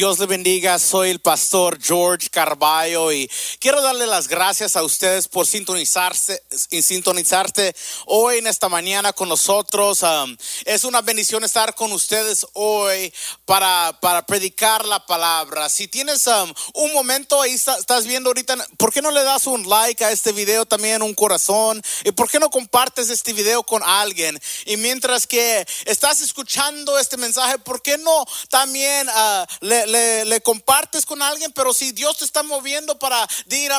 Dios le bendiga, soy el pastor George Carballo y quiero darle las gracias a ustedes por sintonizarse sintonizarte hoy en esta mañana con nosotros. Um, es una bendición estar con ustedes hoy para, para predicar la palabra. Si tienes um, un momento ahí estás viendo ahorita, ¿por qué no le das un like a este video también, un corazón? ¿Y por qué no compartes este video con alguien? Y mientras que estás escuchando este mensaje, ¿por qué no también... Uh, le, le, compartes con alguien, pero si Dios te está moviendo para dir,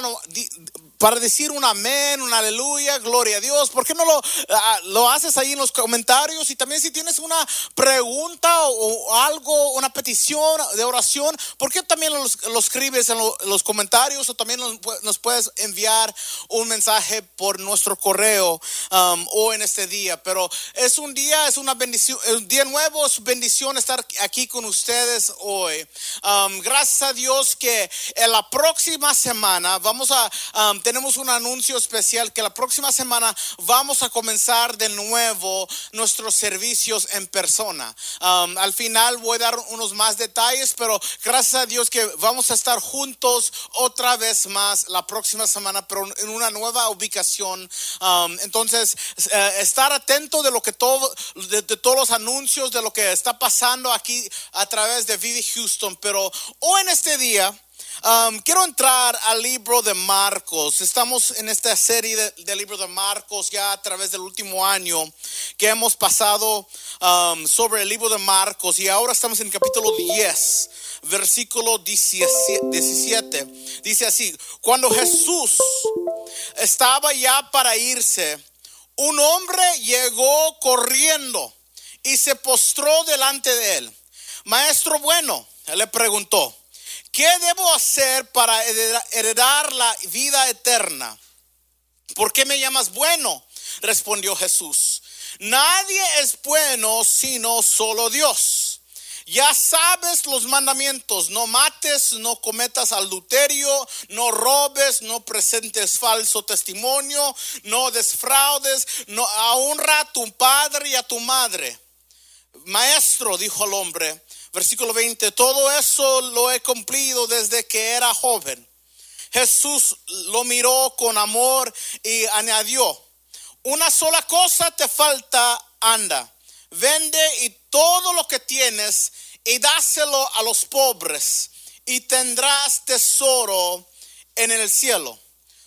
para decir un amén, un aleluya, gloria a Dios. ¿Por qué no lo, ah, lo haces ahí en los comentarios? Y también si tienes una pregunta o, algo, una petición de oración, ¿por qué también lo, escribes en los comentarios o también nos, puedes enviar un mensaje por nuestro correo um, o en este día? Pero es un día, es una bendición, un día nuevo, es bendición estar aquí con ustedes hoy. Um, gracias a Dios que en la próxima semana vamos a um, tenemos un anuncio especial que la próxima semana vamos a comenzar de nuevo nuestros servicios en persona. Um, al final voy a dar unos más detalles, pero gracias a Dios que vamos a estar juntos otra vez más la próxima semana, pero en una nueva ubicación. Um, entonces, eh, estar atento de lo que todo, de, de todos los anuncios, de lo que está pasando aquí a través de Vivi Houston. Pero hoy en este día, Um, quiero entrar al libro de Marcos. Estamos en esta serie del libro de Marcos ya a través del último año que hemos pasado um, sobre el libro de Marcos y ahora estamos en el capítulo 10, versículo 17. Dice así, cuando Jesús estaba ya para irse, un hombre llegó corriendo y se postró delante de él. Maestro bueno, le preguntó. ¿Qué debo hacer para heredar la vida eterna? ¿Por qué me llamas bueno? Respondió Jesús. Nadie es bueno sino solo Dios. Ya sabes los mandamientos, no mates, no cometas adulterio, no robes, no presentes falso testimonio, no desfraudes, no honra a tu padre y a tu madre. Maestro, dijo el hombre, Versículo 20, todo eso lo he cumplido desde que era joven. Jesús lo miró con amor y añadió, una sola cosa te falta, anda, vende y todo lo que tienes y dáselo a los pobres y tendrás tesoro en el cielo.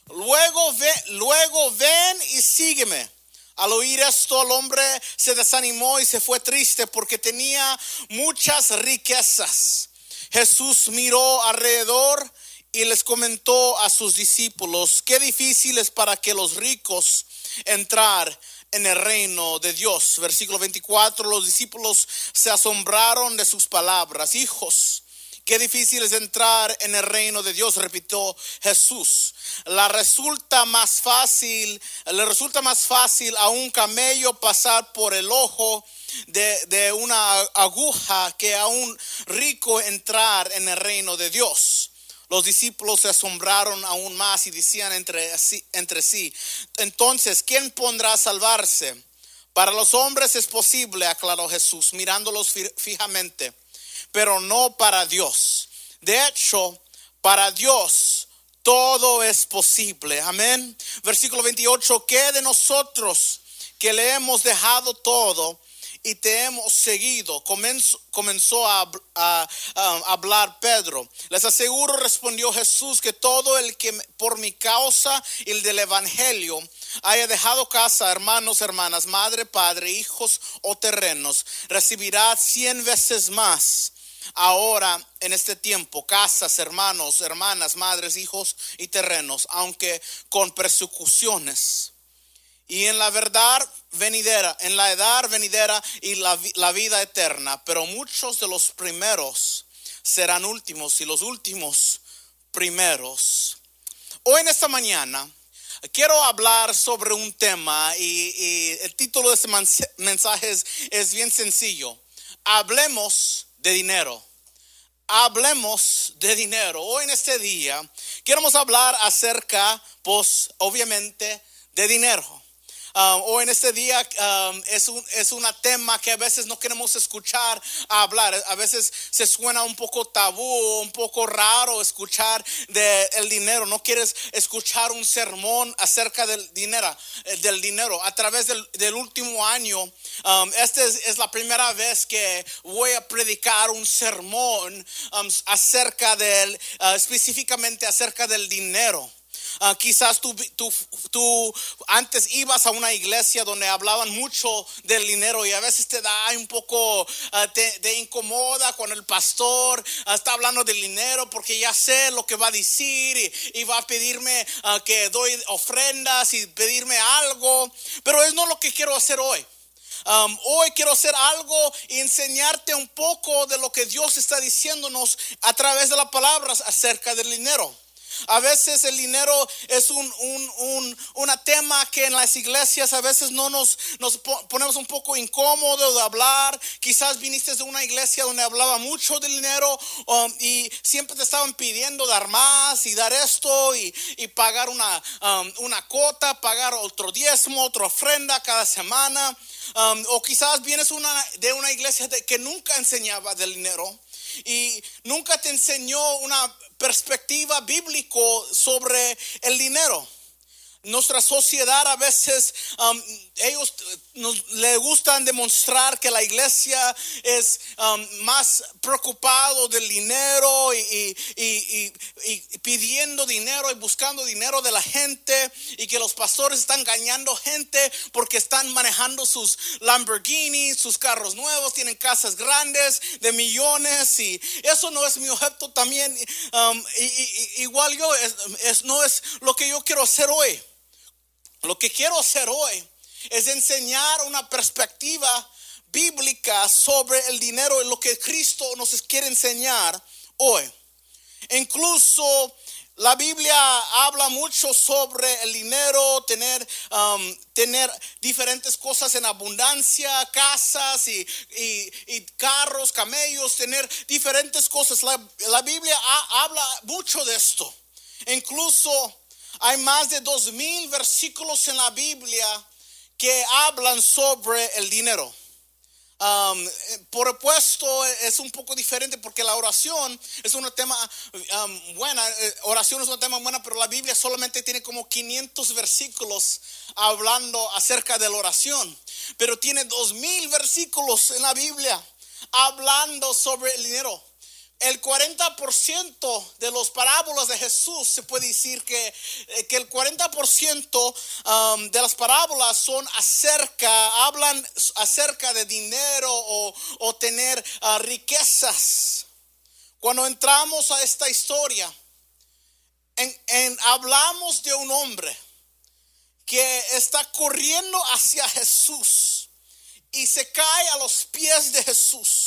Luego, ve, luego ven y sígueme. Al oír esto, el hombre se desanimó y se fue triste porque tenía muchas riquezas. Jesús miró alrededor y les comentó a sus discípulos, qué difícil es para que los ricos entrar en el reino de Dios. Versículo 24, los discípulos se asombraron de sus palabras. Hijos, Qué difícil es entrar en el reino de Dios, repitió Jesús. La resulta más fácil, le resulta más fácil a un camello pasar por el ojo de, de una aguja que a un rico entrar en el reino de Dios. Los discípulos se asombraron aún más y decían entre, entre sí, entonces, ¿quién pondrá a salvarse? Para los hombres es posible, aclaró Jesús, mirándolos fijamente pero no para Dios. De hecho, para Dios todo es posible. Amén. Versículo 28, ¿qué de nosotros que le hemos dejado todo y te hemos seguido? Comenzó, a, hablar Pedro. Les aseguro, respondió Jesús, que todo el que por mi causa y el del Evangelio haya dejado casa, hermanos, hermanas, madre, padre, hijos o terrenos, recibirá cien veces más ahora en este tiempo, casas, hermanos, hermanas, madres, hijos y terrenos, aunque con persecuciones. Y en la verdad venidera, en la edad venidera y la, la vida eterna. Pero muchos de los primeros serán últimos y los últimos primeros. Hoy en esta mañana quiero hablar sobre un tema y, el título de este mensaje es, es bien sencillo. Hablemos de dinero. Hablemos de dinero. Hoy en este día queremos hablar acerca, pues obviamente, de dinero. Um, hoy en este día um, es, un, es una tema que a veces no queremos escuchar hablar. A veces se suena un poco tabú, un poco raro escuchar del el dinero. No quieres escuchar un sermón acerca del dinero. Eh, del dinero. A través del, del último año, um, esta es, es, la primera vez que voy a predicar un sermón acerca del, uh, específicamente acerca del dinero. Ah, quizás tú, tú, tú, antes ibas a una iglesia donde hablaban mucho del dinero y a veces te da un poco, uh, te, incomoda cuando el pastor ah, está hablando del dinero porque ya sé lo que va a decir y, va a pedirme que doy ofrendas y pedirme algo. Pero es no lo que quiero hacer hoy. Um, hoy quiero hacer algo y enseñarte un poco de lo que Dios está diciéndonos a través de las palabras acerca del dinero. A veces el dinero es un, un, un, tema que en las iglesias a veces no nos, nos ponemos un poco incómodos de hablar. Quizás viniste de una iglesia donde hablaba mucho del dinero um, y siempre te estaban pidiendo dar más y dar esto y, y pagar una, um, una cota, pagar otro diezmo, otra ofrenda cada semana. Um, o quizás vienes una, de una iglesia que nunca enseñaba del dinero y nunca te enseñó una perspectiva bíblico sobre el dinero. Nuestra sociedad a veces, um, ellos nos, le gustan demostrar que la iglesia es um, más preocupado del dinero y, pidiendo dinero y buscando dinero de la gente y que los pastores están engañando gente porque están manejando sus Lamborghinis, sus carros nuevos, tienen casas grandes de millones y eso no es mi objeto también. Um, igual yo, es, no es lo que yo quiero hacer hoy. Lo que quiero hacer hoy es enseñar una perspectiva bíblica sobre el dinero y lo que Cristo nos quiere enseñar hoy. Incluso la Biblia habla mucho sobre el dinero, tener, um, tener diferentes cosas en abundancia, casas y, carros, camellos, tener diferentes cosas. La, la Biblia habla mucho de esto. Incluso hay más de dos mil versículos en la Biblia que hablan sobre el dinero. Um, por opuesto, es un poco diferente porque la oración es un tema um, buena. Eh, oración es un tema buena, pero la Biblia solamente tiene como 500 versículos hablando acerca de la oración. Pero tiene dos mil versículos en la Biblia hablando sobre el dinero el 40% de los parábolas de Jesús se puede decir que, eh, que el 40% um, de las parábolas son acerca, hablan acerca de dinero o, tener uh, riquezas. Cuando entramos a esta historia, en, hablamos de un hombre que está corriendo hacia Jesús y se cae a los pies de Jesús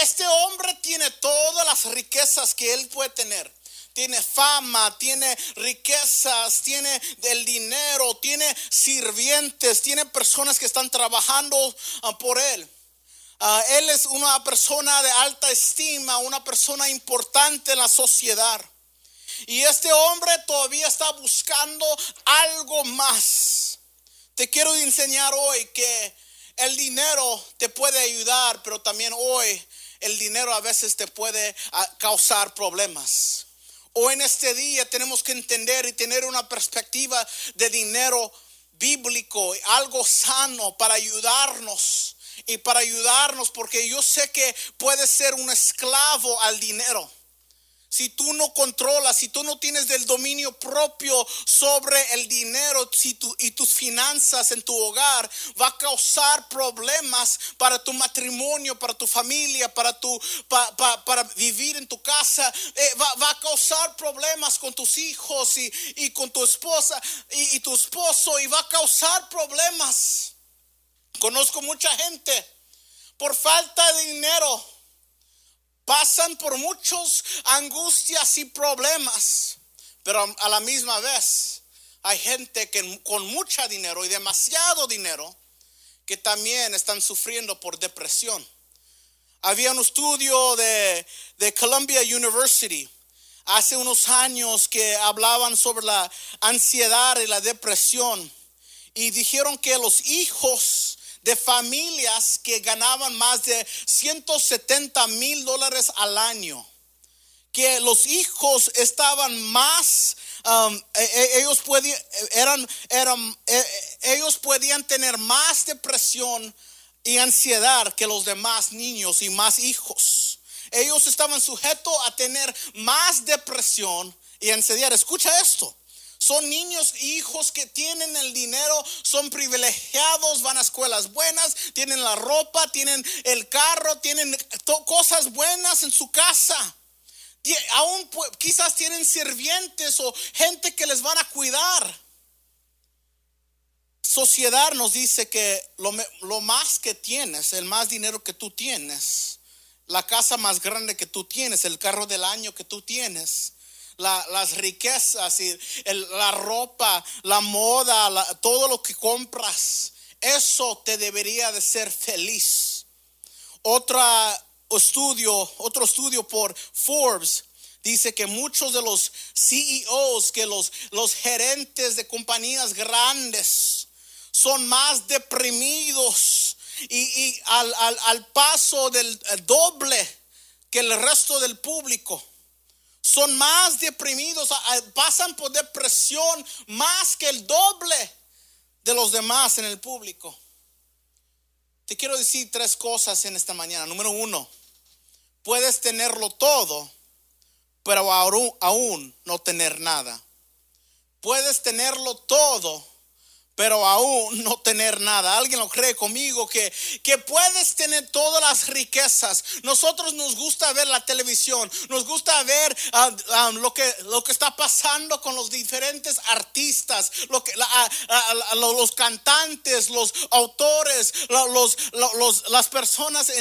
este hombre tiene todas las riquezas que él puede tener. Tiene fama, tiene riquezas, tiene el dinero, tiene sirvientes, tiene personas que están trabajando ah, por él. Ah, él es una persona de alta estima, una persona importante en la sociedad. Y este hombre todavía está buscando algo más. Te quiero enseñar hoy que el dinero te puede ayudar, pero también hoy el dinero a veces te puede ah, causar problemas. O en este día tenemos que entender y tener una perspectiva de dinero bíblico, algo sano para ayudarnos y para ayudarnos, porque yo sé que puede ser un esclavo al dinero. Si tú no controlas, si tú no tienes el dominio propio sobre el dinero si y tus finanzas en tu hogar, va a causar problemas para tu matrimonio, para tu familia, para, tu, para vivir en tu casa. Eh, va, a causar problemas con tus hijos y, con tu esposa y, y tu esposo y va a causar problemas. Conozco mucha gente por falta de dinero pasan por muchas angustias y problemas, pero a la misma vez hay gente que con mucho dinero y demasiado dinero que también están sufriendo por depresión. Había un estudio de, de Columbia University hace unos años que hablaban sobre la ansiedad y la depresión y dijeron que los hijos de familias que ganaban más de 170 mil dólares al año, que los hijos estaban más, um, e, e, ellos, podían, eran, eran, e, ellos podían tener más depresión y ansiedad que los demás niños y más hijos. Ellos estaban sujetos a tener más depresión y ansiedad. Escucha esto. Son niños, hijos que tienen el dinero, son privilegiados, van a escuelas buenas, tienen la ropa, tienen el carro, tienen cosas buenas en su casa. Aún quizás tienen sirvientes o gente que les van a cuidar. Sociedad nos dice que lo, lo más que tienes, el más dinero que tú tienes, la casa más grande que tú tienes, el carro del año que tú tienes, las riquezas y la ropa, la moda, todo lo que compras, eso te debería de ser feliz. Otro estudio, otro estudio por Forbes dice que muchos de los CEOs, que los, los gerentes de compañías grandes son más deprimidos y, al, al paso del doble que el resto del público son más deprimidos, pasan por depresión más que el doble de los demás en el público. Te quiero decir tres cosas en esta mañana. Número uno, puedes tenerlo todo, pero aún, no tener nada. Puedes tenerlo todo, pero aún no tener nada. Alguien lo cree conmigo que, que puedes tener todas las riquezas. Nosotros nos gusta ver la televisión, nos gusta ver ah, ah, lo, que, lo que está pasando con los diferentes artistas, ah, los cantantes, los autores, los, las personas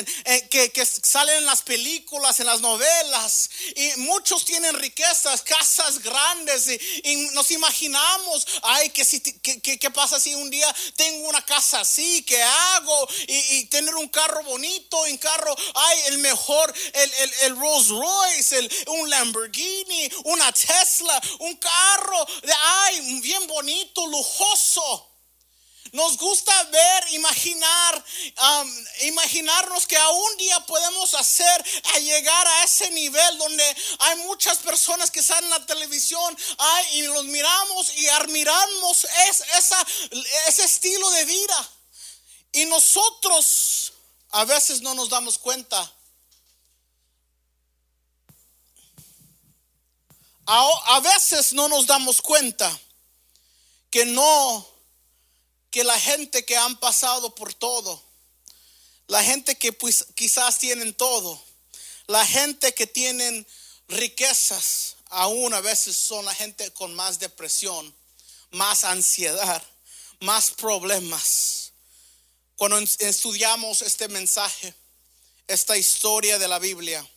que, que salen en las películas, en las novelas. Y muchos tienen riquezas, casas grandes y, nos imaginamos, ay, que, si, que, si un día tengo una casa así? ¿Qué hago? Y, tener un carro bonito, un carro, ay, el mejor, el, el, Rolls Royce, un Lamborghini, una Tesla, un carro, de, ay, bien bonito, lujoso. Nos gusta ver, imaginar, imaginarnos que a un día podemos hacer, a llegar a ese nivel donde hay muchas personas que salen en la televisión y los miramos y admiramos ese estilo de vida. Y nosotros a veces no nos damos cuenta. a veces no nos damos cuenta que no que la gente que han pasado por todo, la gente que pues, quizás tienen todo, la gente que tienen riquezas, aún a veces son la gente con más depresión, más ansiedad, más problemas. Cuando estudiamos este mensaje, esta historia de la Biblia,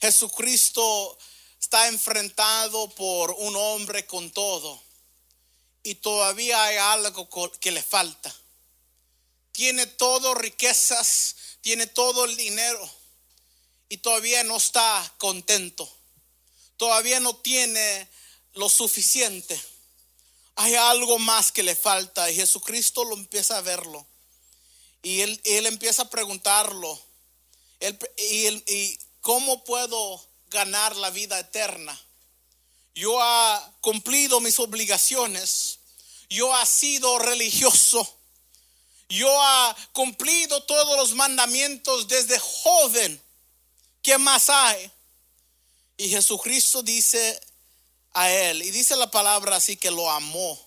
Jesucristo está enfrentado por un hombre con todo y todavía hay algo que le falta. Tiene todo riquezas, tiene todo el dinero y todavía no está contento. Todavía no tiene lo suficiente. Hay algo más que le falta y Jesucristo lo empieza a verlo. Y él, empieza a preguntarlo, y ¿cómo puedo ganar la vida eterna? Yo ha cumplido mis obligaciones, yo ha sido religioso, yo ha cumplido todos los mandamientos desde joven. ¿Qué más hay? Y Jesucristo dice a él, y dice la palabra así que lo amó,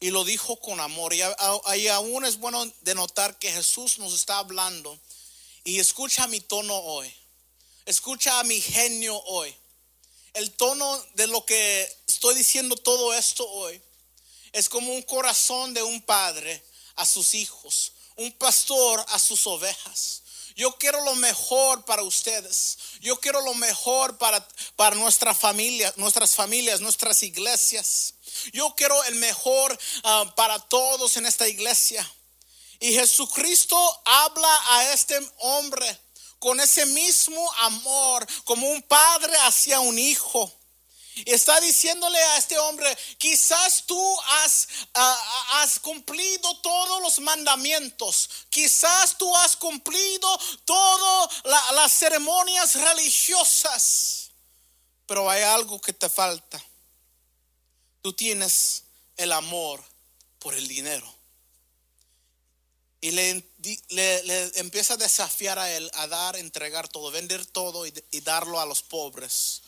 y lo dijo con amor. Y, ahí aún es bueno de notar que Jesús nos está hablando. Y escucha mi tono hoy, escucha mi genio hoy el tono de lo que estoy diciendo todo esto hoy es como un corazón de un padre a sus hijos, un pastor a sus ovejas. Yo quiero lo mejor para ustedes. Yo quiero lo mejor para, para nuestra familia, nuestras familias, nuestras iglesias. Yo quiero el mejor ah, para todos en esta iglesia. Y Jesucristo habla a este hombre con ese mismo amor como un padre hacia un hijo. Y está diciéndole a este hombre, quizás tú has, ah, has cumplido todos los mandamientos, quizás tú has cumplido todas las ceremonias religiosas, pero hay algo que te falta. Tú tienes el amor por el dinero. Y le, le, empieza a desafiar a él a dar, entregar todo, vender todo y, y darlo a los pobres.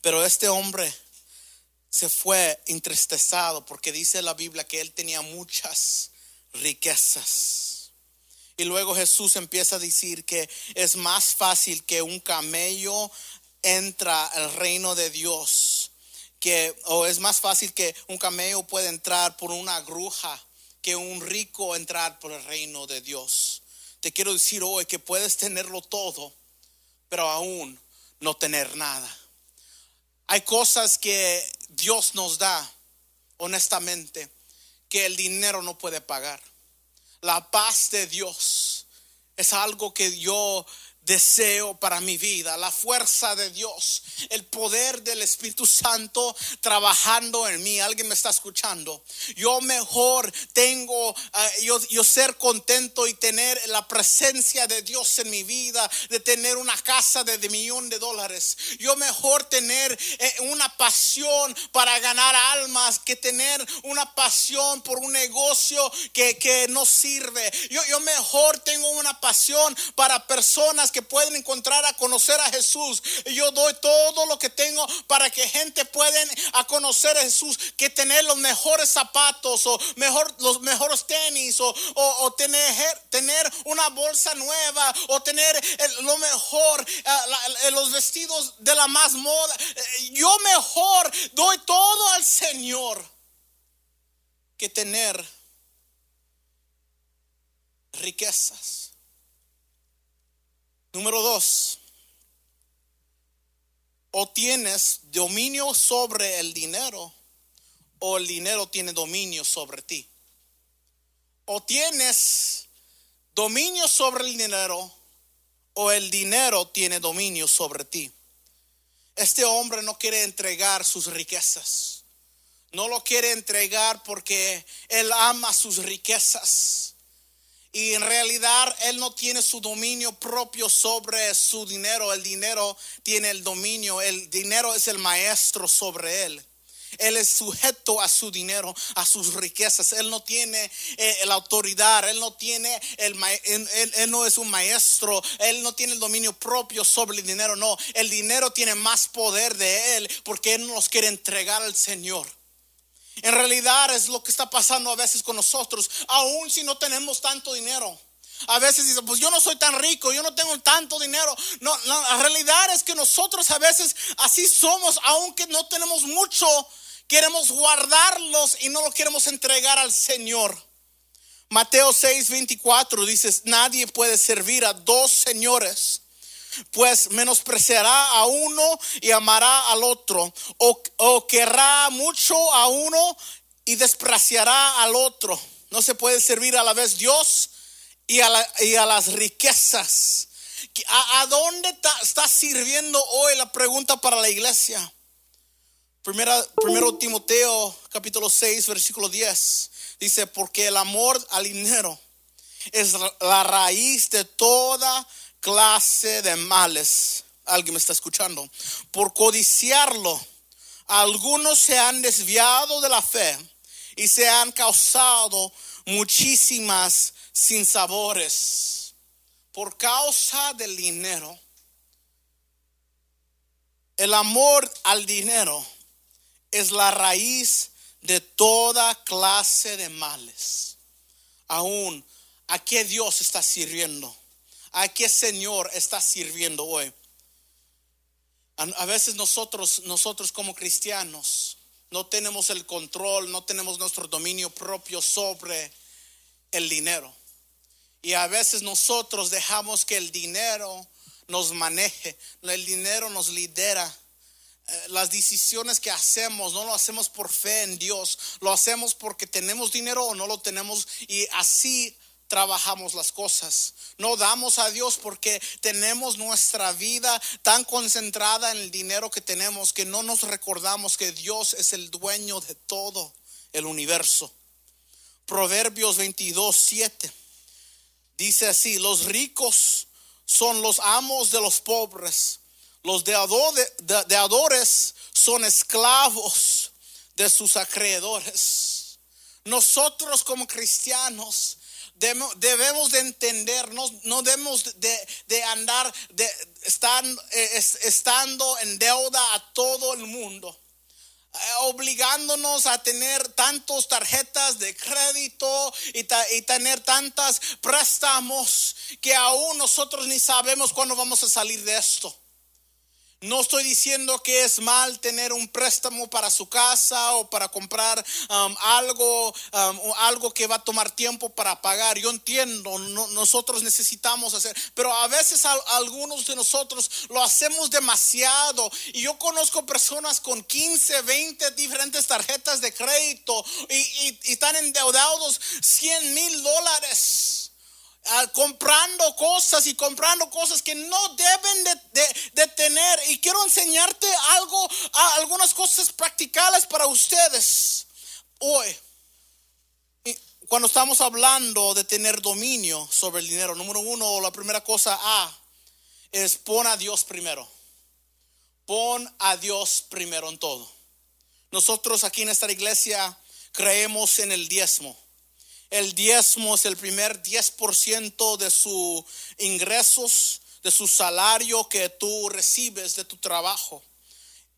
Pero este hombre se fue entristezado porque dice la Biblia que él tenía muchas riquezas. Y luego Jesús empieza a decir que es más fácil que un camello entra al reino de Dios, que o es más fácil que un camello pueda entrar por una aguja que un rico entrar por el reino de Dios. Te quiero decir hoy que puedes tenerlo todo, pero aún no tener nada. Hay cosas que Dios nos da, honestamente, que el dinero no puede pagar. La paz de Dios es algo que yo deseo para mi vida, la fuerza de Dios, el poder del Espíritu Santo trabajando en mí. Alguien me está escuchando. Yo mejor tengo, eh, yo, ser contento y tener la presencia de Dios en mi vida, de tener una casa de, de millón de dólares. Yo mejor tener eh, una pasión para ganar almas que tener una pasión por un negocio que, que no sirve. Yo, yo mejor tengo una pasión para personas que pueden encontrar a conocer a Jesús. Yo doy todo lo que tengo para que gente pueda a conocer a Jesús, que tener los mejores zapatos o mejor, los mejores tenis o, tener, tener una bolsa nueva o tener lo mejor, eh, los vestidos de la más moda. Eh, yo mejor doy todo al Señor que tener riquezas. Número dos, o tienes dominio sobre el dinero o el dinero tiene dominio sobre ti. O tienes dominio sobre el dinero o el dinero tiene dominio sobre ti. Este hombre no quiere entregar sus riquezas. No lo quiere entregar porque él ama sus riquezas. Y en realidad él no tiene su dominio propio sobre su dinero. El dinero tiene el dominio. El dinero es el maestro sobre él. Él es sujeto a su dinero, a sus riquezas. Él no tiene eh, la autoridad, él no tiene el él, no es un maestro, él no tiene el dominio propio sobre el dinero. No, el dinero tiene más poder de él porque él nos quiere entregar al Señor. En realidad es lo que está pasando a veces con nosotros, aun si no tenemos tanto dinero. A veces dicen, pues yo no soy tan rico, yo no tengo tanto dinero. No, la realidad es que nosotros a veces así somos, aunque no tenemos mucho, queremos guardarlos y no lo queremos entregar al Señor. Mateo 6, 24 dice, nadie puede servir a dos señores pues menospreciará a uno y amará al otro, o, querrá mucho a uno y despreciará al otro. No se puede servir a la vez Dios y a, las riquezas. ¿A, dónde está, sirviendo hoy la pregunta para la iglesia? Primero Timoteo capítulo 6 versículo 10 dice, porque el amor al dinero es la raíz de toda clase de males. Alguien me está escuchando. Por codiciarlo, algunos se han desviado de la fe y se han causado muchísimas sinsabores por causa del dinero. El amor al dinero es la raíz de toda clase de males. Aún, ¿a qué Dios está sirviendo? ¿A qué Señor está sirviendo hoy? A veces nosotros, nosotros como cristianos, no tenemos el control, no tenemos nuestro dominio propio sobre el dinero. Y a veces nosotros dejamos que el dinero nos maneje, el dinero nos lidera. Eh, las decisiones que hacemos no lo hacemos por fe en Dios, lo hacemos porque tenemos dinero o no lo tenemos y así trabajamos las cosas. No damos a Dios porque tenemos nuestra vida tan concentrada en el dinero que tenemos que no nos recordamos que Dios es el dueño de todo el universo. Proverbios 22, 7 dice así, los ricos son los amos de los pobres, los deadores son esclavos de sus acreedores. Nosotros como cristianos debemos de entender, no, debemos de, andar de, eh, estando en deuda a todo el mundo. Eh, obligándonos a tener tantas tarjetas de crédito y, y, tener tantas préstamos que aún nosotros ni sabemos cuándo vamos a salir de esto. No estoy diciendo que es mal tener un préstamo para su casa o para comprar um, algo, um, algo que va a tomar tiempo para pagar. Yo entiendo, nosotros necesitamos hacer, pero a veces algunos de nosotros lo hacemos demasiado. Y yo conozco personas con 15, 20 diferentes tarjetas de crédito y, y están endeudados 100 mil dólares comprando cosas y comprando cosas que no deben de, tener. Y quiero enseñarte algo, algunas cosas practicales para ustedes hoy. Cuando estamos hablando de tener dominio sobre el dinero, número uno, la primera cosa es pon a Dios primero. Pon a Dios primero en todo. Nosotros aquí en esta iglesia creemos en el diezmo. El diezmo es el primer 10% de sus ingresos, de su salario que tú recibes de tu trabajo.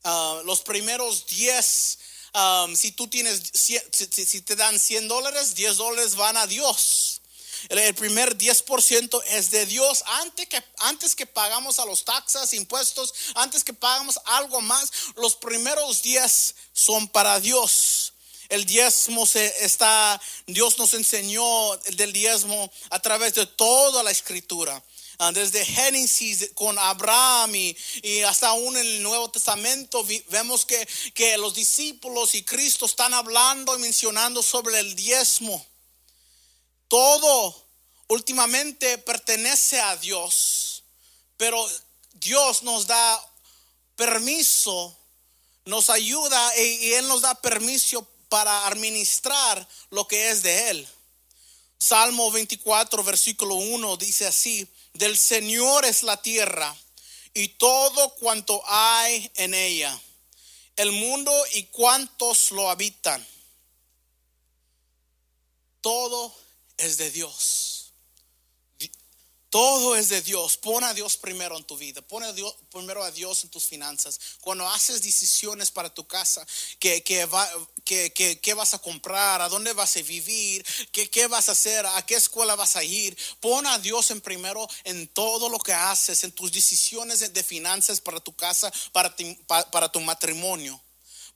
Ah, los primeros 10, ah, si tú tienes, si, te dan 100 dólares, 10 dólares van a Dios. El, primer 10% es de Dios. Antes que, antes que pagamos a los taxas, impuestos, antes que pagamos algo más, los primeros 10 son para Dios. El diezmo se está, Dios nos enseñó del diezmo a través de toda la escritura. Ah, desde Génesis con Abraham y, hasta aún en el Nuevo Testamento vemos que, que los discípulos y Cristo están hablando y mencionando sobre el diezmo. Todo últimamente pertenece a Dios, pero Dios nos da permiso, nos ayuda y, y Él nos da permiso para administrar lo que es de Él. Salmo 24, versículo 1 dice así, del Señor es la tierra y todo cuanto hay en ella, el mundo y cuantos lo habitan. Todo es de Dios. Todo es de Dios. Pon a Dios primero en tu vida. Pon a Dios, primero a Dios en tus finanzas. Cuando haces decisiones para tu casa, que, que, va, que, vas a comprar, a dónde vas a vivir, qué vas a hacer, a qué escuela vas a ir, pon a Dios en primero en todo lo que haces, en tus decisiones de finanzas para tu casa, para, para tu matrimonio,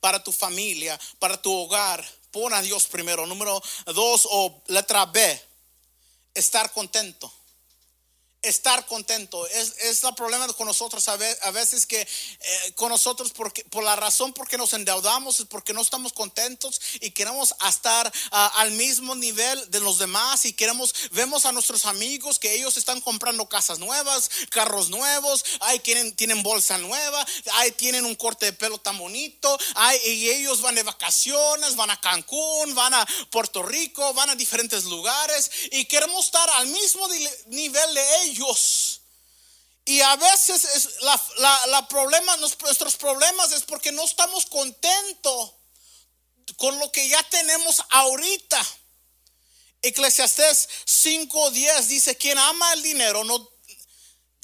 para tu familia, para tu hogar. Pon a Dios primero. Número dos o letra B, estar contento estar contento. Es, es el problema con nosotros a, veces que eh, con nosotros porque, por la razón por que nos endeudamos es porque no estamos contentos y queremos estar ah, al mismo nivel de los demás y queremos, vemos a nuestros amigos que ellos están comprando casas nuevas, carros nuevos, hay tienen, tienen bolsa nueva, hay tienen un corte de pelo tan bonito, hay, y ellos van de vacaciones, van a Cancún, van a Puerto Rico, van a diferentes lugares y queremos estar al mismo nivel de ellos y a veces es la, problema, nuestros problemas es porque no estamos contentos con lo que ya tenemos ahorita. Eclesiastés 5:10 dice, quien ama el dinero, no,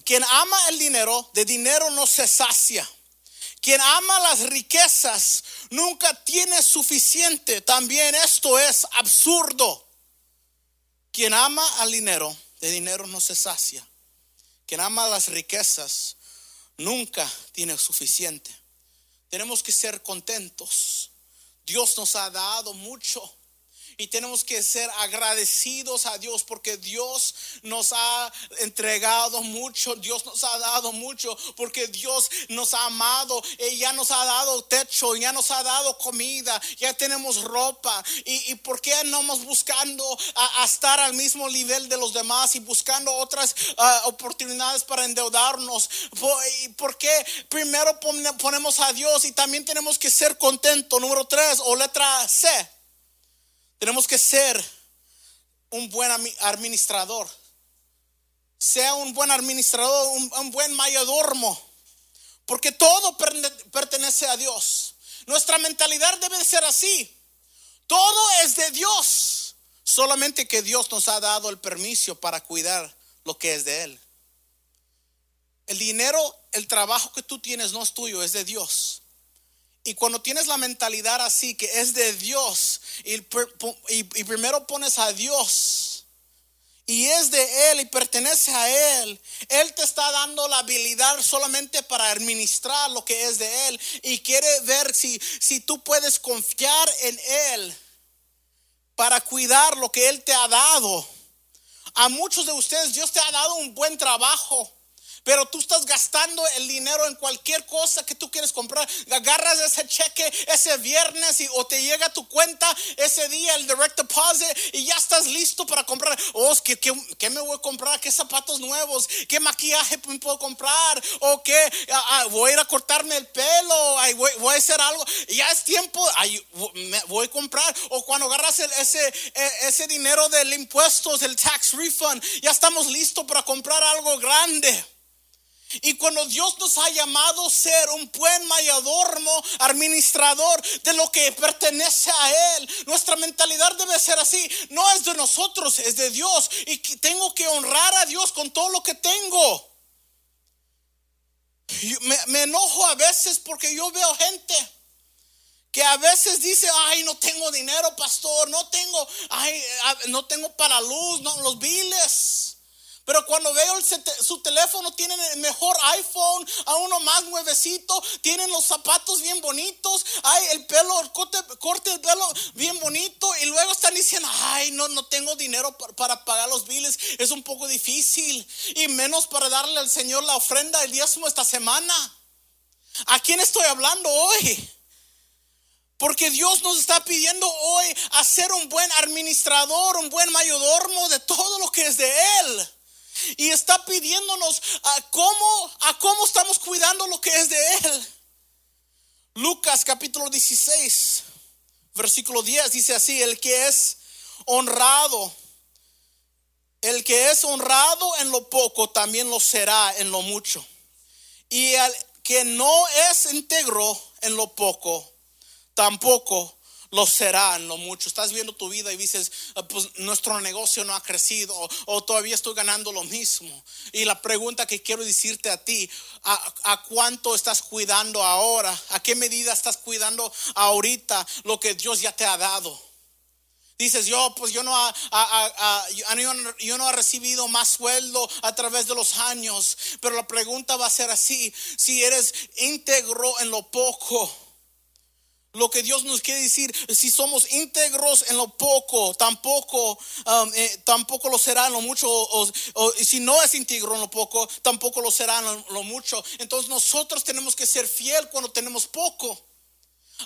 quien ama el dinero, de dinero no se sacia. Quien ama las riquezas nunca tiene suficiente. También esto es absurdo. Quien ama al dinero de dinero no se sacia. Quien ama las riquezas nunca tiene suficiente. Tenemos que ser contentos. Dios nos ha dado mucho Y tenemos que ser agradecidos a Dios porque Dios nos ha entregado mucho, Dios nos ha dado mucho, porque Dios nos ha amado, y ya nos ha dado techo, ya nos ha dado comida, ya tenemos ropa. ¿Y, y por qué no vamos buscando a, estar al mismo nivel de los demás y buscando otras ah, oportunidades para endeudarnos? ¿Por, qué primero ponemos a Dios y también tenemos que ser contentos? Número tres o letra C tenemos que ser un buen administrador. Sea un buen administrador, un, buen mayordomo. Porque todo pertenece a Dios. Nuestra mentalidad debe de ser así. Todo es de Dios. Solamente que Dios nos ha dado el permiso para cuidar lo que es de Él. El dinero, el trabajo que tú tienes no es tuyo, es de Dios. Y cuando tienes la mentalidad así, que es de Dios, y, primero pones a Dios, y es de Él y pertenece a Él, Él te está dando la habilidad solamente para administrar lo que es de Él. Y quiere ver si, si tú puedes confiar en Él para cuidar lo que Él te ha dado. A muchos de ustedes Dios te ha dado un buen trabajo. Pero tú estás gastando el dinero en cualquier cosa que tú quieres comprar. Agarras ese cheque ese viernes y, o te llega a tu cuenta ese día el direct deposit y ya estás listo para comprar. Oh, ¿qué, qué, me voy a comprar? ¿Qué zapatos nuevos? ¿Qué maquillaje me puedo comprar? ¿O qué? Ah, ah, voy a ir a cortarme el pelo. voy, a hacer algo. Ya es tiempo. voy a comprar. O cuando agarras ese, e, ese dinero del impuestos, el tax refund, ya estamos listos para comprar algo grande. Y cuando Dios nos ha llamado a ser un buen mayordomo, administrador de lo que pertenece a Él, nuestra mentalidad debe ser así. No es de nosotros, es de Dios. Y tengo que honrar a Dios con todo lo que tengo. Me, me enojo a veces porque yo veo gente que a veces dice, ay, no tengo dinero, pastor, no tengo, ay, no tengo para luz, no, los biles. Pero cuando veo su teléfono, tienen el mejor iPhone, a uno más nuevecito, tienen los zapatos bien bonitos, hay el pelo, el corte, corte el pelo bien bonito, y luego están diciendo, ay, no, no tengo dinero para, pagar los biles, es un poco difícil, y menos para darle al Señor la ofrenda el diezmo esta semana. ¿A quién estoy hablando hoy? Porque Dios nos está pidiendo hoy a ser un buen administrador, un buen mayordomo de todo lo que es de Él. Y está pidiéndonos a cómo, a cómo estamos cuidando lo que es de Él. Lucas capítulo 16, versículo 10 dice así, el que es honrado, el que es honrado en lo poco, también lo será en lo mucho. Y el que no es íntegro en lo poco, tampoco lo serán lo mucho. Estás viendo tu vida y dices, ah, pues nuestro negocio no ha crecido o, todavía estoy ganando lo mismo. Y la pregunta que quiero decirte a ti, ¿a, cuánto estás cuidando ahora? ¿A qué medida estás cuidando ahorita lo que Dios ya te ha dado? Dices, yo pues yo no, yo no he recibido más sueldo a través de los años, pero la pregunta va a ser así, si eres íntegro en lo poco, lo que Dios nos quiere decir, si somos íntegros en lo poco, tampoco, um, eh, tampoco lo será en lo mucho, o, si no es íntegro en lo poco, tampoco lo será en lo mucho. Entonces nosotros tenemos que ser fiel cuando tenemos poco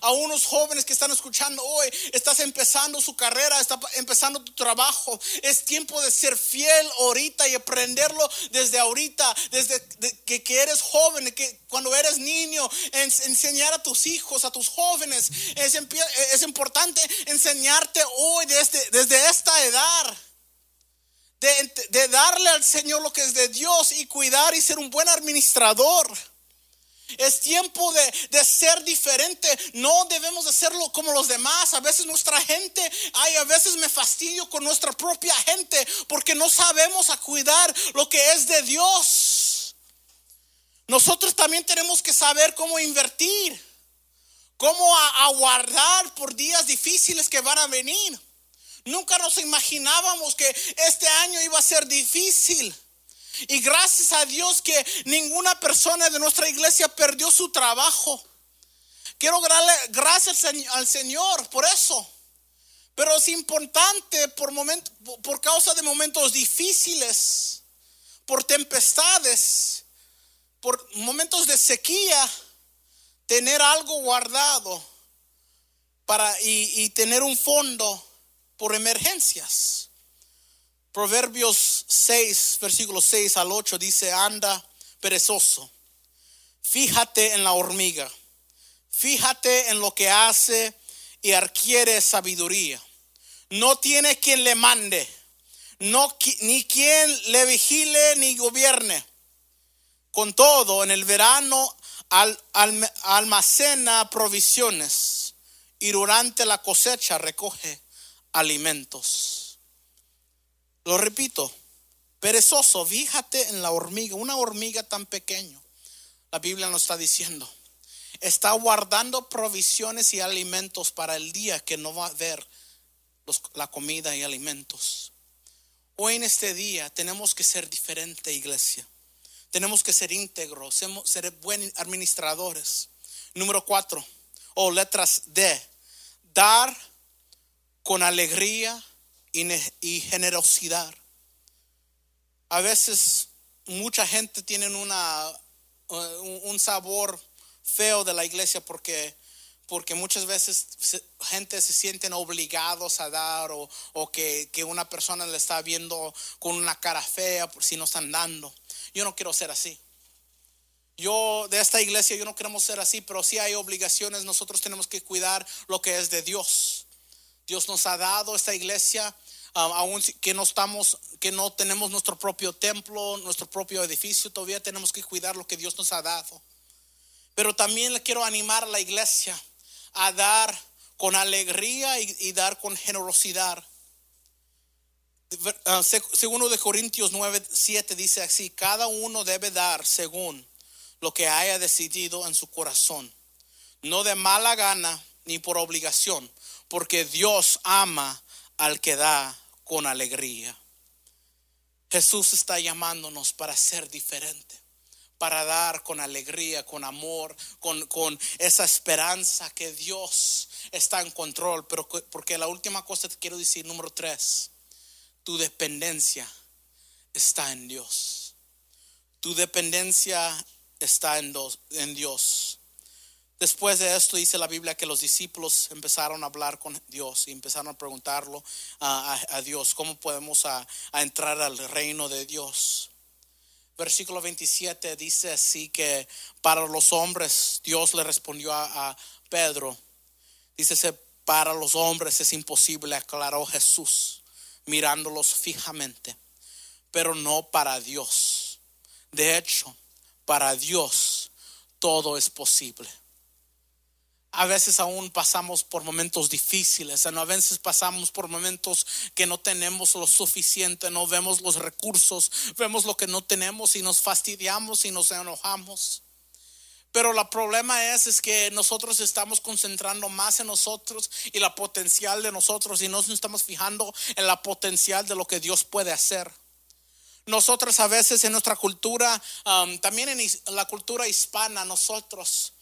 a unos jóvenes que están escuchando hoy, estás empezando su carrera, está empezando tu trabajo. Es tiempo de ser fiel ahorita y aprenderlo desde ahorita, desde que, eres joven, que cuando eres niño, enseñar a tus hijos, a tus jóvenes. Es, es importante enseñarte hoy desde, desde esta edad. De, de darle al Señor lo que es de Dios y cuidar y ser un buen administrador. Es tiempo de, ser diferente. No debemos de serlo como los demás. A veces nuestra gente, ay, a veces me fastidio con nuestra propia gente porque no sabemos a cuidar lo que es de Dios. Nosotros también tenemos que saber cómo invertir, cómo aguardar por días difíciles que van a venir. Nunca nos imaginábamos que este año iba a ser difícil. Y gracias a Dios que ninguna persona de nuestra iglesia perdió su trabajo. Quiero darle gracias al Señor por eso. Pero es importante por, por causa de momentos difíciles, por tempestades, por momentos de sequía, tener algo guardado para, y tener un fondo por emergencias. Proverbios 6, versículos 6 al 8 dice, anda perezoso, fíjate en la hormiga, fíjate en lo que hace y adquiere sabiduría. No tiene quien le mande, no, ni quien le vigile ni gobierne. Con todo, en el verano al, almacena provisiones y durante la cosecha recoge alimentos. Lo repito, perezoso, fíjate en la hormiga, una hormiga tan pequeña. La Biblia nos está diciendo, está guardando provisiones y alimentos para el día que no va a haber la comida y alimentos. Hoy en este día tenemos que ser diferente, iglesia. Tenemos que ser íntegros, ser buenos administradores. Número cuatro, o letras D, dar con alegría y, generosidad. A veces mucha gente tiene una, uh, un sabor feo de la iglesia porque, porque muchas veces gente se sienten obligados a dar o, o que, que, una persona le está viendo con una cara fea por si no están dando. Yo no quiero ser así. Yo de esta iglesia yo no queremos ser así, pero si hay obligaciones, nosotros tenemos que cuidar lo que es de Dios. Dios nos ha dado esta iglesia, um, aún que no estamos, que no tenemos nuestro propio templo, nuestro propio edificio, todavía tenemos que cuidar lo que Dios nos ha dado. Pero también le quiero animar a la iglesia a dar con alegría y, dar con generosidad. Uh, segundo de Corintios 9, 7 dice así, cada uno debe dar según lo que haya decidido en su corazón, no de mala gana ni por obligación, porque Dios ama al que da con alegría. Jesús está llamándonos para ser diferente, para dar con alegría, con amor, con, con, esa esperanza que Dios está en control. Pero porque la última cosa te quiero decir, número tres, tu dependencia está en Dios. Tu dependencia está en, en Dios. Después de esto dice la Biblia que los discípulos empezaron a hablar con Dios y empezaron a preguntarlo a, Dios, ¿cómo podemos a, entrar al reino de Dios? Versículo 27 dice así que para los hombres Dios le respondió a, Pedro, dice, para los hombres es imposible, aclaró Jesús, mirándolos fijamente, pero no para Dios. De hecho, para Dios todo es posible a veces aún pasamos por momentos difíciles, a veces pasamos por momentos que no tenemos lo suficiente, no vemos los recursos, vemos lo que no tenemos y nos fastidiamos y nos enojamos. Pero el problema es, es que nosotros estamos concentrando más en nosotros y la potencial de nosotros y no nos estamos fijando en la potencial de lo que Dios puede hacer. Nosotros a veces en nuestra cultura, um, también en la cultura hispana, nosotros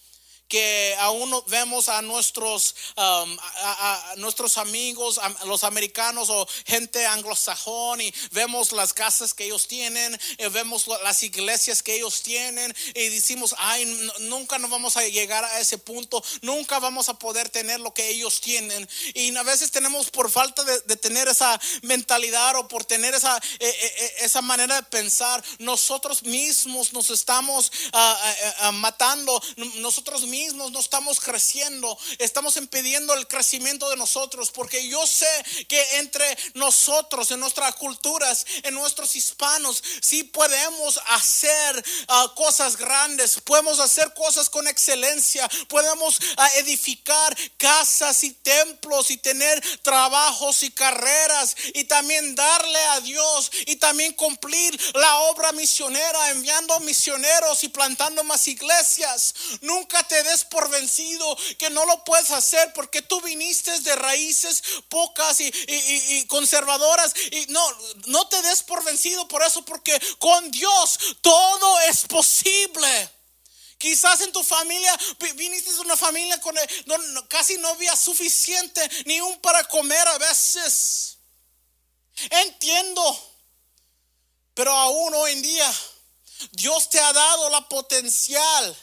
que aún vemos a nuestros, um, a, nuestros amigos, los americanos o gente anglosajón y vemos las casas que ellos tienen, y vemos las iglesias que ellos tienen y decimos, ay, nunca nos vamos a llegar a ese punto, nunca vamos a poder tener lo que ellos tienen. Y a veces tenemos por falta de, tener esa mentalidad o por tener esa, e, e, e, esa manera de pensar, nosotros mismos nos estamos ah, ah, matando, nosotros mismos mismos no estamos creciendo, estamos impidiendo el crecimiento de nosotros, porque yo sé que entre nosotros, en nuestras culturas, en nuestros hispanos, sí podemos hacer ah, cosas grandes, podemos hacer cosas con excelencia, podemos ah, edificar casas y templos y tener trabajos y carreras y también darle a Dios y también cumplir la obra misionera, enviando misioneros y plantando más iglesias. Nunca te des por vencido, que no lo puedes hacer porque tú viniste de raíces pocas y, conservadoras. Y no, no te des por vencido por eso, porque con Dios todo es posible. Quizás en tu familia viniste de una familia con casi no había suficiente ni un para comer a veces. Entiendo, pero aún hoy en día Dios te ha dado la potencial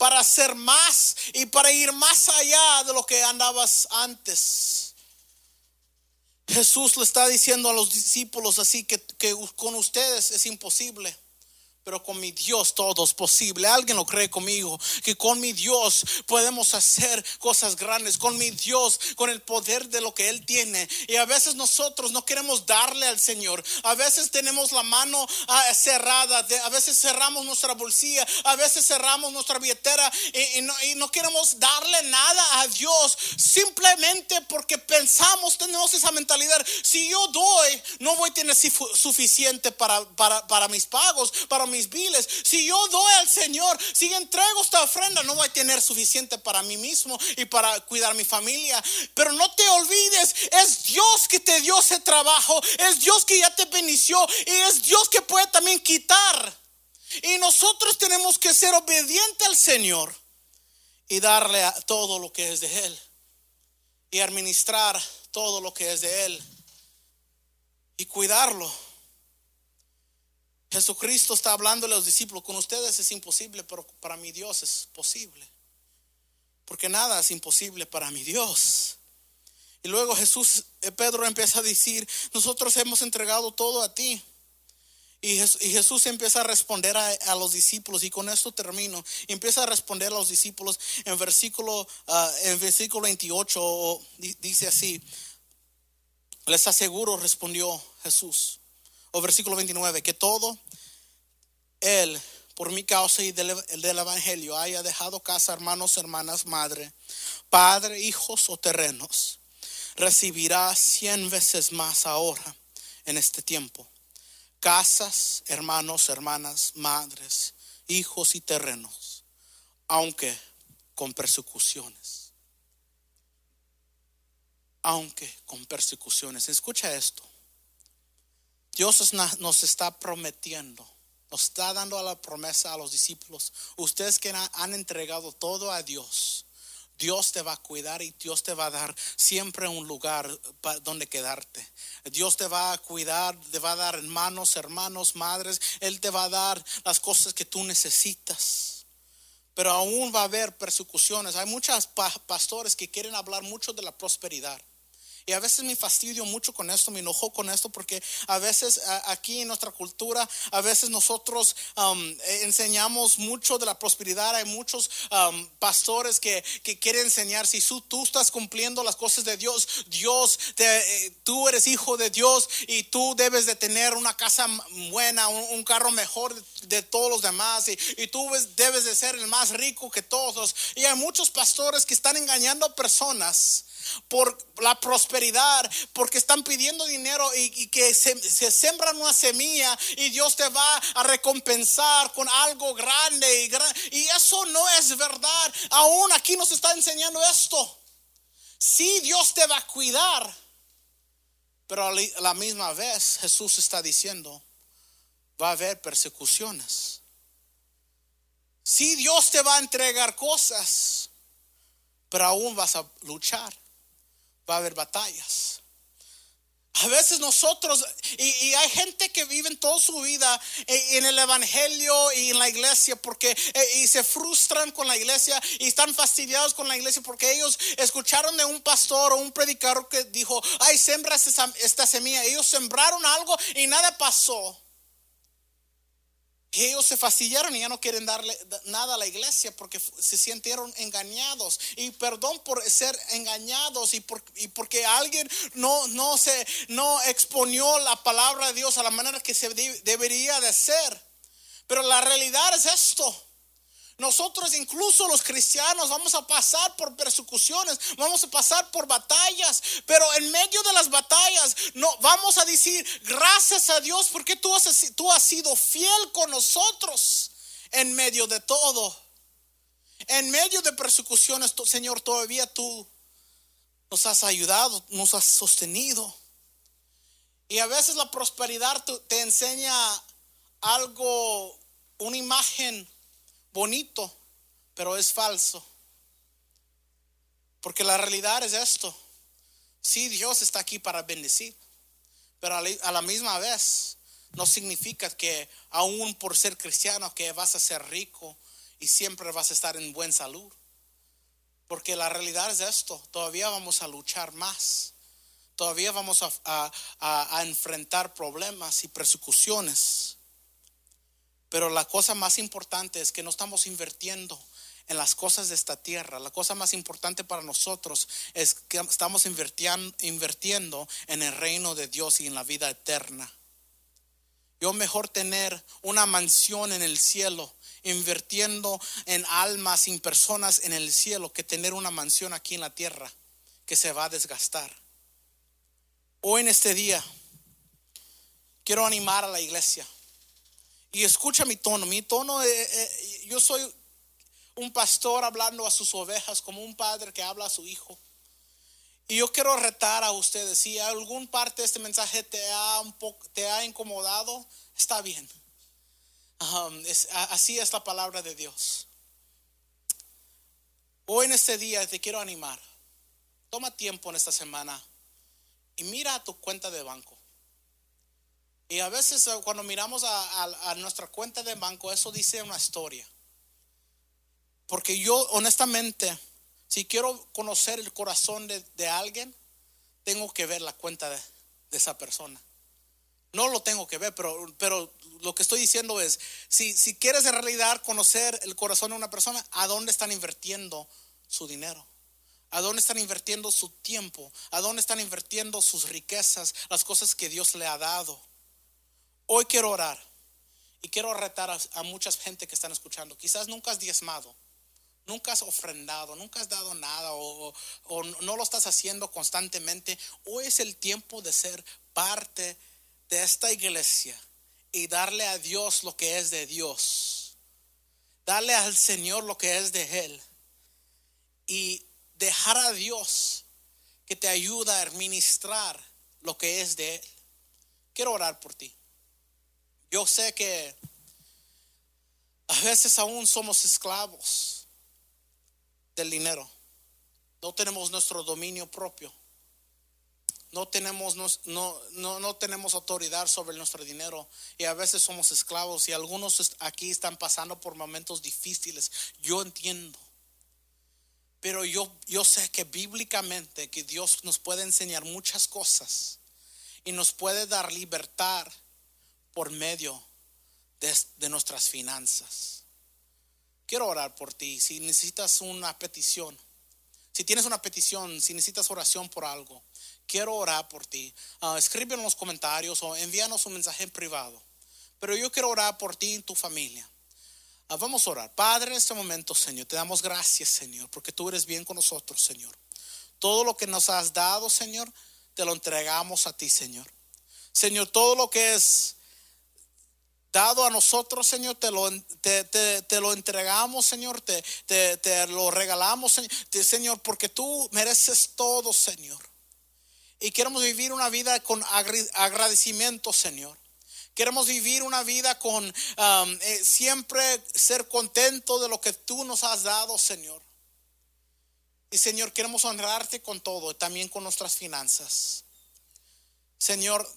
para hacer más y para ir más allá de lo que andabas antes. Jesús le está diciendo a los discípulos así que, que con ustedes es imposible pero con mi Dios todo es posible. Alguien lo cree conmigo, que con mi Dios podemos hacer cosas grandes, con mi Dios, con el poder de lo que Él tiene. Y a veces nosotros no queremos darle al Señor. A veces tenemos la mano ah, cerrada, a veces cerramos nuestra bolsilla, a veces cerramos nuestra billetera y, no, y no queremos darle nada a Dios simplemente porque pensamos, tenemos esa mentalidad. Si yo doy, no voy a tener suficiente para, para, para mis pagos, para mis viles. Si yo doy al Señor, si entrego esta ofrenda, no voy a tener suficiente para mí mismo y para cuidar mi familia. Pero no te olvides, es Dios que te dio ese trabajo, es Dios que ya te benició y es Dios que puede también quitar. Y nosotros tenemos que ser obedientes al Señor y darle a todo lo que es de Él y administrar todo lo que es de Él y cuidarlo. Jesucristo está hablando a los discípulos, con ustedes es imposible, pero para mi Dios es posible. Porque nada es imposible para mi Dios. Y luego Jesús, eh, Pedro empieza a decir, nosotros hemos entregado todo a ti. Y Jesús empieza a responder a, los discípulos, y con esto termino. empieza a responder a los discípulos en versículo, ah, en versículo 28, dice así: Les aseguro, respondió Jesús o versículo 29, que todo Él, por mi causa y del, del Evangelio, haya dejado casa, hermanos, hermanas, madre, padre, hijos o terrenos, recibirá cien veces más ahora en este tiempo. Casas, hermanos, hermanas, madres, hijos y terrenos, aunque con persecuciones. Aunque con persecuciones. Escucha esto. Dios nos está prometiendo, nos está dando la promesa a los discípulos. Ustedes que han entregado todo a Dios, Dios te va a cuidar y Dios te va a dar siempre un lugar donde quedarte. Dios te va a cuidar, te va a dar hermanos, hermanos, madres. Él te va a dar las cosas que tú necesitas. Pero aún va a haber persecuciones. Hay muchos pastores que quieren hablar mucho de la prosperidad. Y a veces me fastidio mucho con esto, me enojo con esto, porque a veces aquí en nuestra cultura, a veces nosotros um, eh, enseñamos mucho de la prosperidad. Hay muchos um, pastores que, quieren enseñar, si tú, tú, estás cumpliendo las cosas de Dios, Dios, te, eh, tú eres hijo de Dios y tú debes de tener una casa buena, un, carro mejor de, todos los demás y, y tú debes de ser el más rico que todos. Y hay muchos pastores que están engañando a personas por la prosperidad, porque están pidiendo dinero y, que se, se, sembran una semilla y Dios te va a recompensar con algo grande y, y eso no es verdad. Aún aquí nos está enseñando esto. Sí, Dios te va a cuidar, pero a la misma vez Jesús está diciendo, va a haber persecuciones. Sí, Dios te va a entregar cosas, pero aún vas a luchar va a haber batallas. A veces nosotros, y, hay gente que vive toda su vida en el Evangelio y en la iglesia porque eh, y se frustran con la iglesia y están fastidiados con la iglesia porque ellos escucharon de un pastor o un predicador que dijo, ay, sembra esta semilla. Ellos sembraron algo y nada pasó. Y ellos se fastidiaron y ya no quieren darle nada a la iglesia porque se sintieron engañados. Y perdón por ser engañados y, porque alguien no, no, se, no exponió la palabra de Dios a la manera que se debería de ser. Pero la realidad es esto. Nosotros incluso los cristianos vamos a pasar por persecuciones, vamos a pasar por batallas, pero en medio de las batallas no vamos a decir gracias a Dios porque tú has, tú has sido fiel con nosotros en medio de todo. En medio de persecuciones, Señor, todavía tú nos has ayudado, nos has sostenido. Y a veces la prosperidad te enseña algo, una imagen bonito, pero es falso. Porque la realidad es esto. Sí, Dios está aquí para bendecir, pero a la misma vez no significa que aún por ser cristiano que vas a ser rico y siempre vas a estar en buena salud. Porque la realidad es esto, todavía vamos a luchar más, todavía vamos a, a enfrentar problemas y persecuciones. Pero la cosa más importante es que no estamos invirtiendo en las cosas de esta tierra. La cosa más importante para nosotros es que estamos invirtiendo en el reino de Dios y en la vida eterna. Yo mejor tener una mansión en el cielo, invirtiendo en almas y personas en el cielo, que tener una mansión aquí en la tierra que se va a desgastar. Hoy en este día quiero animar a la iglesia. Y escucha mi tono. Mi tono, eh, eh, yo soy un pastor hablando a sus ovejas como un padre que habla a su hijo. Y yo quiero retar a ustedes, si algún parte de este mensaje te ha, un te ha incomodado, está bien. Así es la palabra de Dios. Hoy en este día te quiero animar. Toma tiempo en esta semana y mira a tu cuenta de banco. Y a veces eh, cuando miramos a nuestra cuenta de banco, eso dice una historia. Porque yo honestamente, si quiero conocer el corazón de, alguien, tengo que ver la cuenta de, esa persona. No lo tengo que ver, pero, pero lo que estoy diciendo es, si, si quieres en realidad conocer el corazón de una persona, ¿a dónde están invirtiendo su dinero? ¿A dónde están invirtiendo su tiempo? ¿A dónde están invirtiendo sus riquezas, las cosas que Dios le ha dado? Hoy quiero orar y quiero retar a, a mucha gente que están escuchando. Quizás nunca has diezmado nunca has ofrendado, nunca has dado nada o, no lo estás haciendo constantemente, hoy es el tiempo de ser parte de esta iglesia y darle a Dios lo que es de Dios. Darle al Señor lo que es de Él. Y dejar a Dios que te ayuda a administrar lo que es de Él. Quiero orar por ti. Yo sé que a veces aún somos esclavos del dinero. No tenemos nuestro dominio propio. No tenemos, no, no, no tenemos autoridad sobre nuestro dinero y a veces somos esclavos y algunos aquí están pasando por momentos difíciles. Yo entiendo. Pero yo, yo sé que bíblicamente que Dios nos puede enseñar muchas cosas y nos puede dar libertad por medio de, nuestras finanzas. Quiero orar por ti. Si necesitas una petición, si tienes una petición, si necesitas oración por algo, quiero orar por ti. Uh, escribe en los comentarios o envíanos un mensaje en privado. Pero yo quiero orar por ti y tu familia. Ah, vamos a orar. Padre, en este momento, Señor, te damos gracias, Señor, porque tú eres bien con nosotros, Señor. Todo lo que nos has dado, Señor, te lo entregamos a ti, Señor. Señor, todo lo que es dado a nosotros, Señor, te lo, te, lo entregamos, Señor, te, te, lo regalamos, Señor, Señor, porque tú mereces todo, Señor. Y queremos vivir una vida con agradecimiento, Señor. Queremos vivir una vida con um, eh, siempre ser contento de lo que tú nos has dado, Señor. Y Señor, queremos honrarte con todo, también con nuestras finanzas. Señor,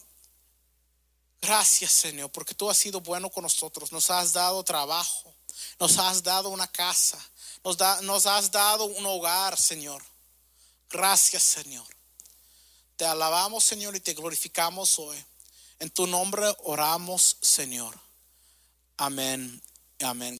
Gracias, Señor, porque tú has sido bueno con nosotros. Nos has dado trabajo, nos has dado una casa, nos, has dado un hogar, Señor. Gracias, Señor. Te alabamos, Señor, y te glorificamos hoy. En tu nombre oramos, Señor. Amén. Amén.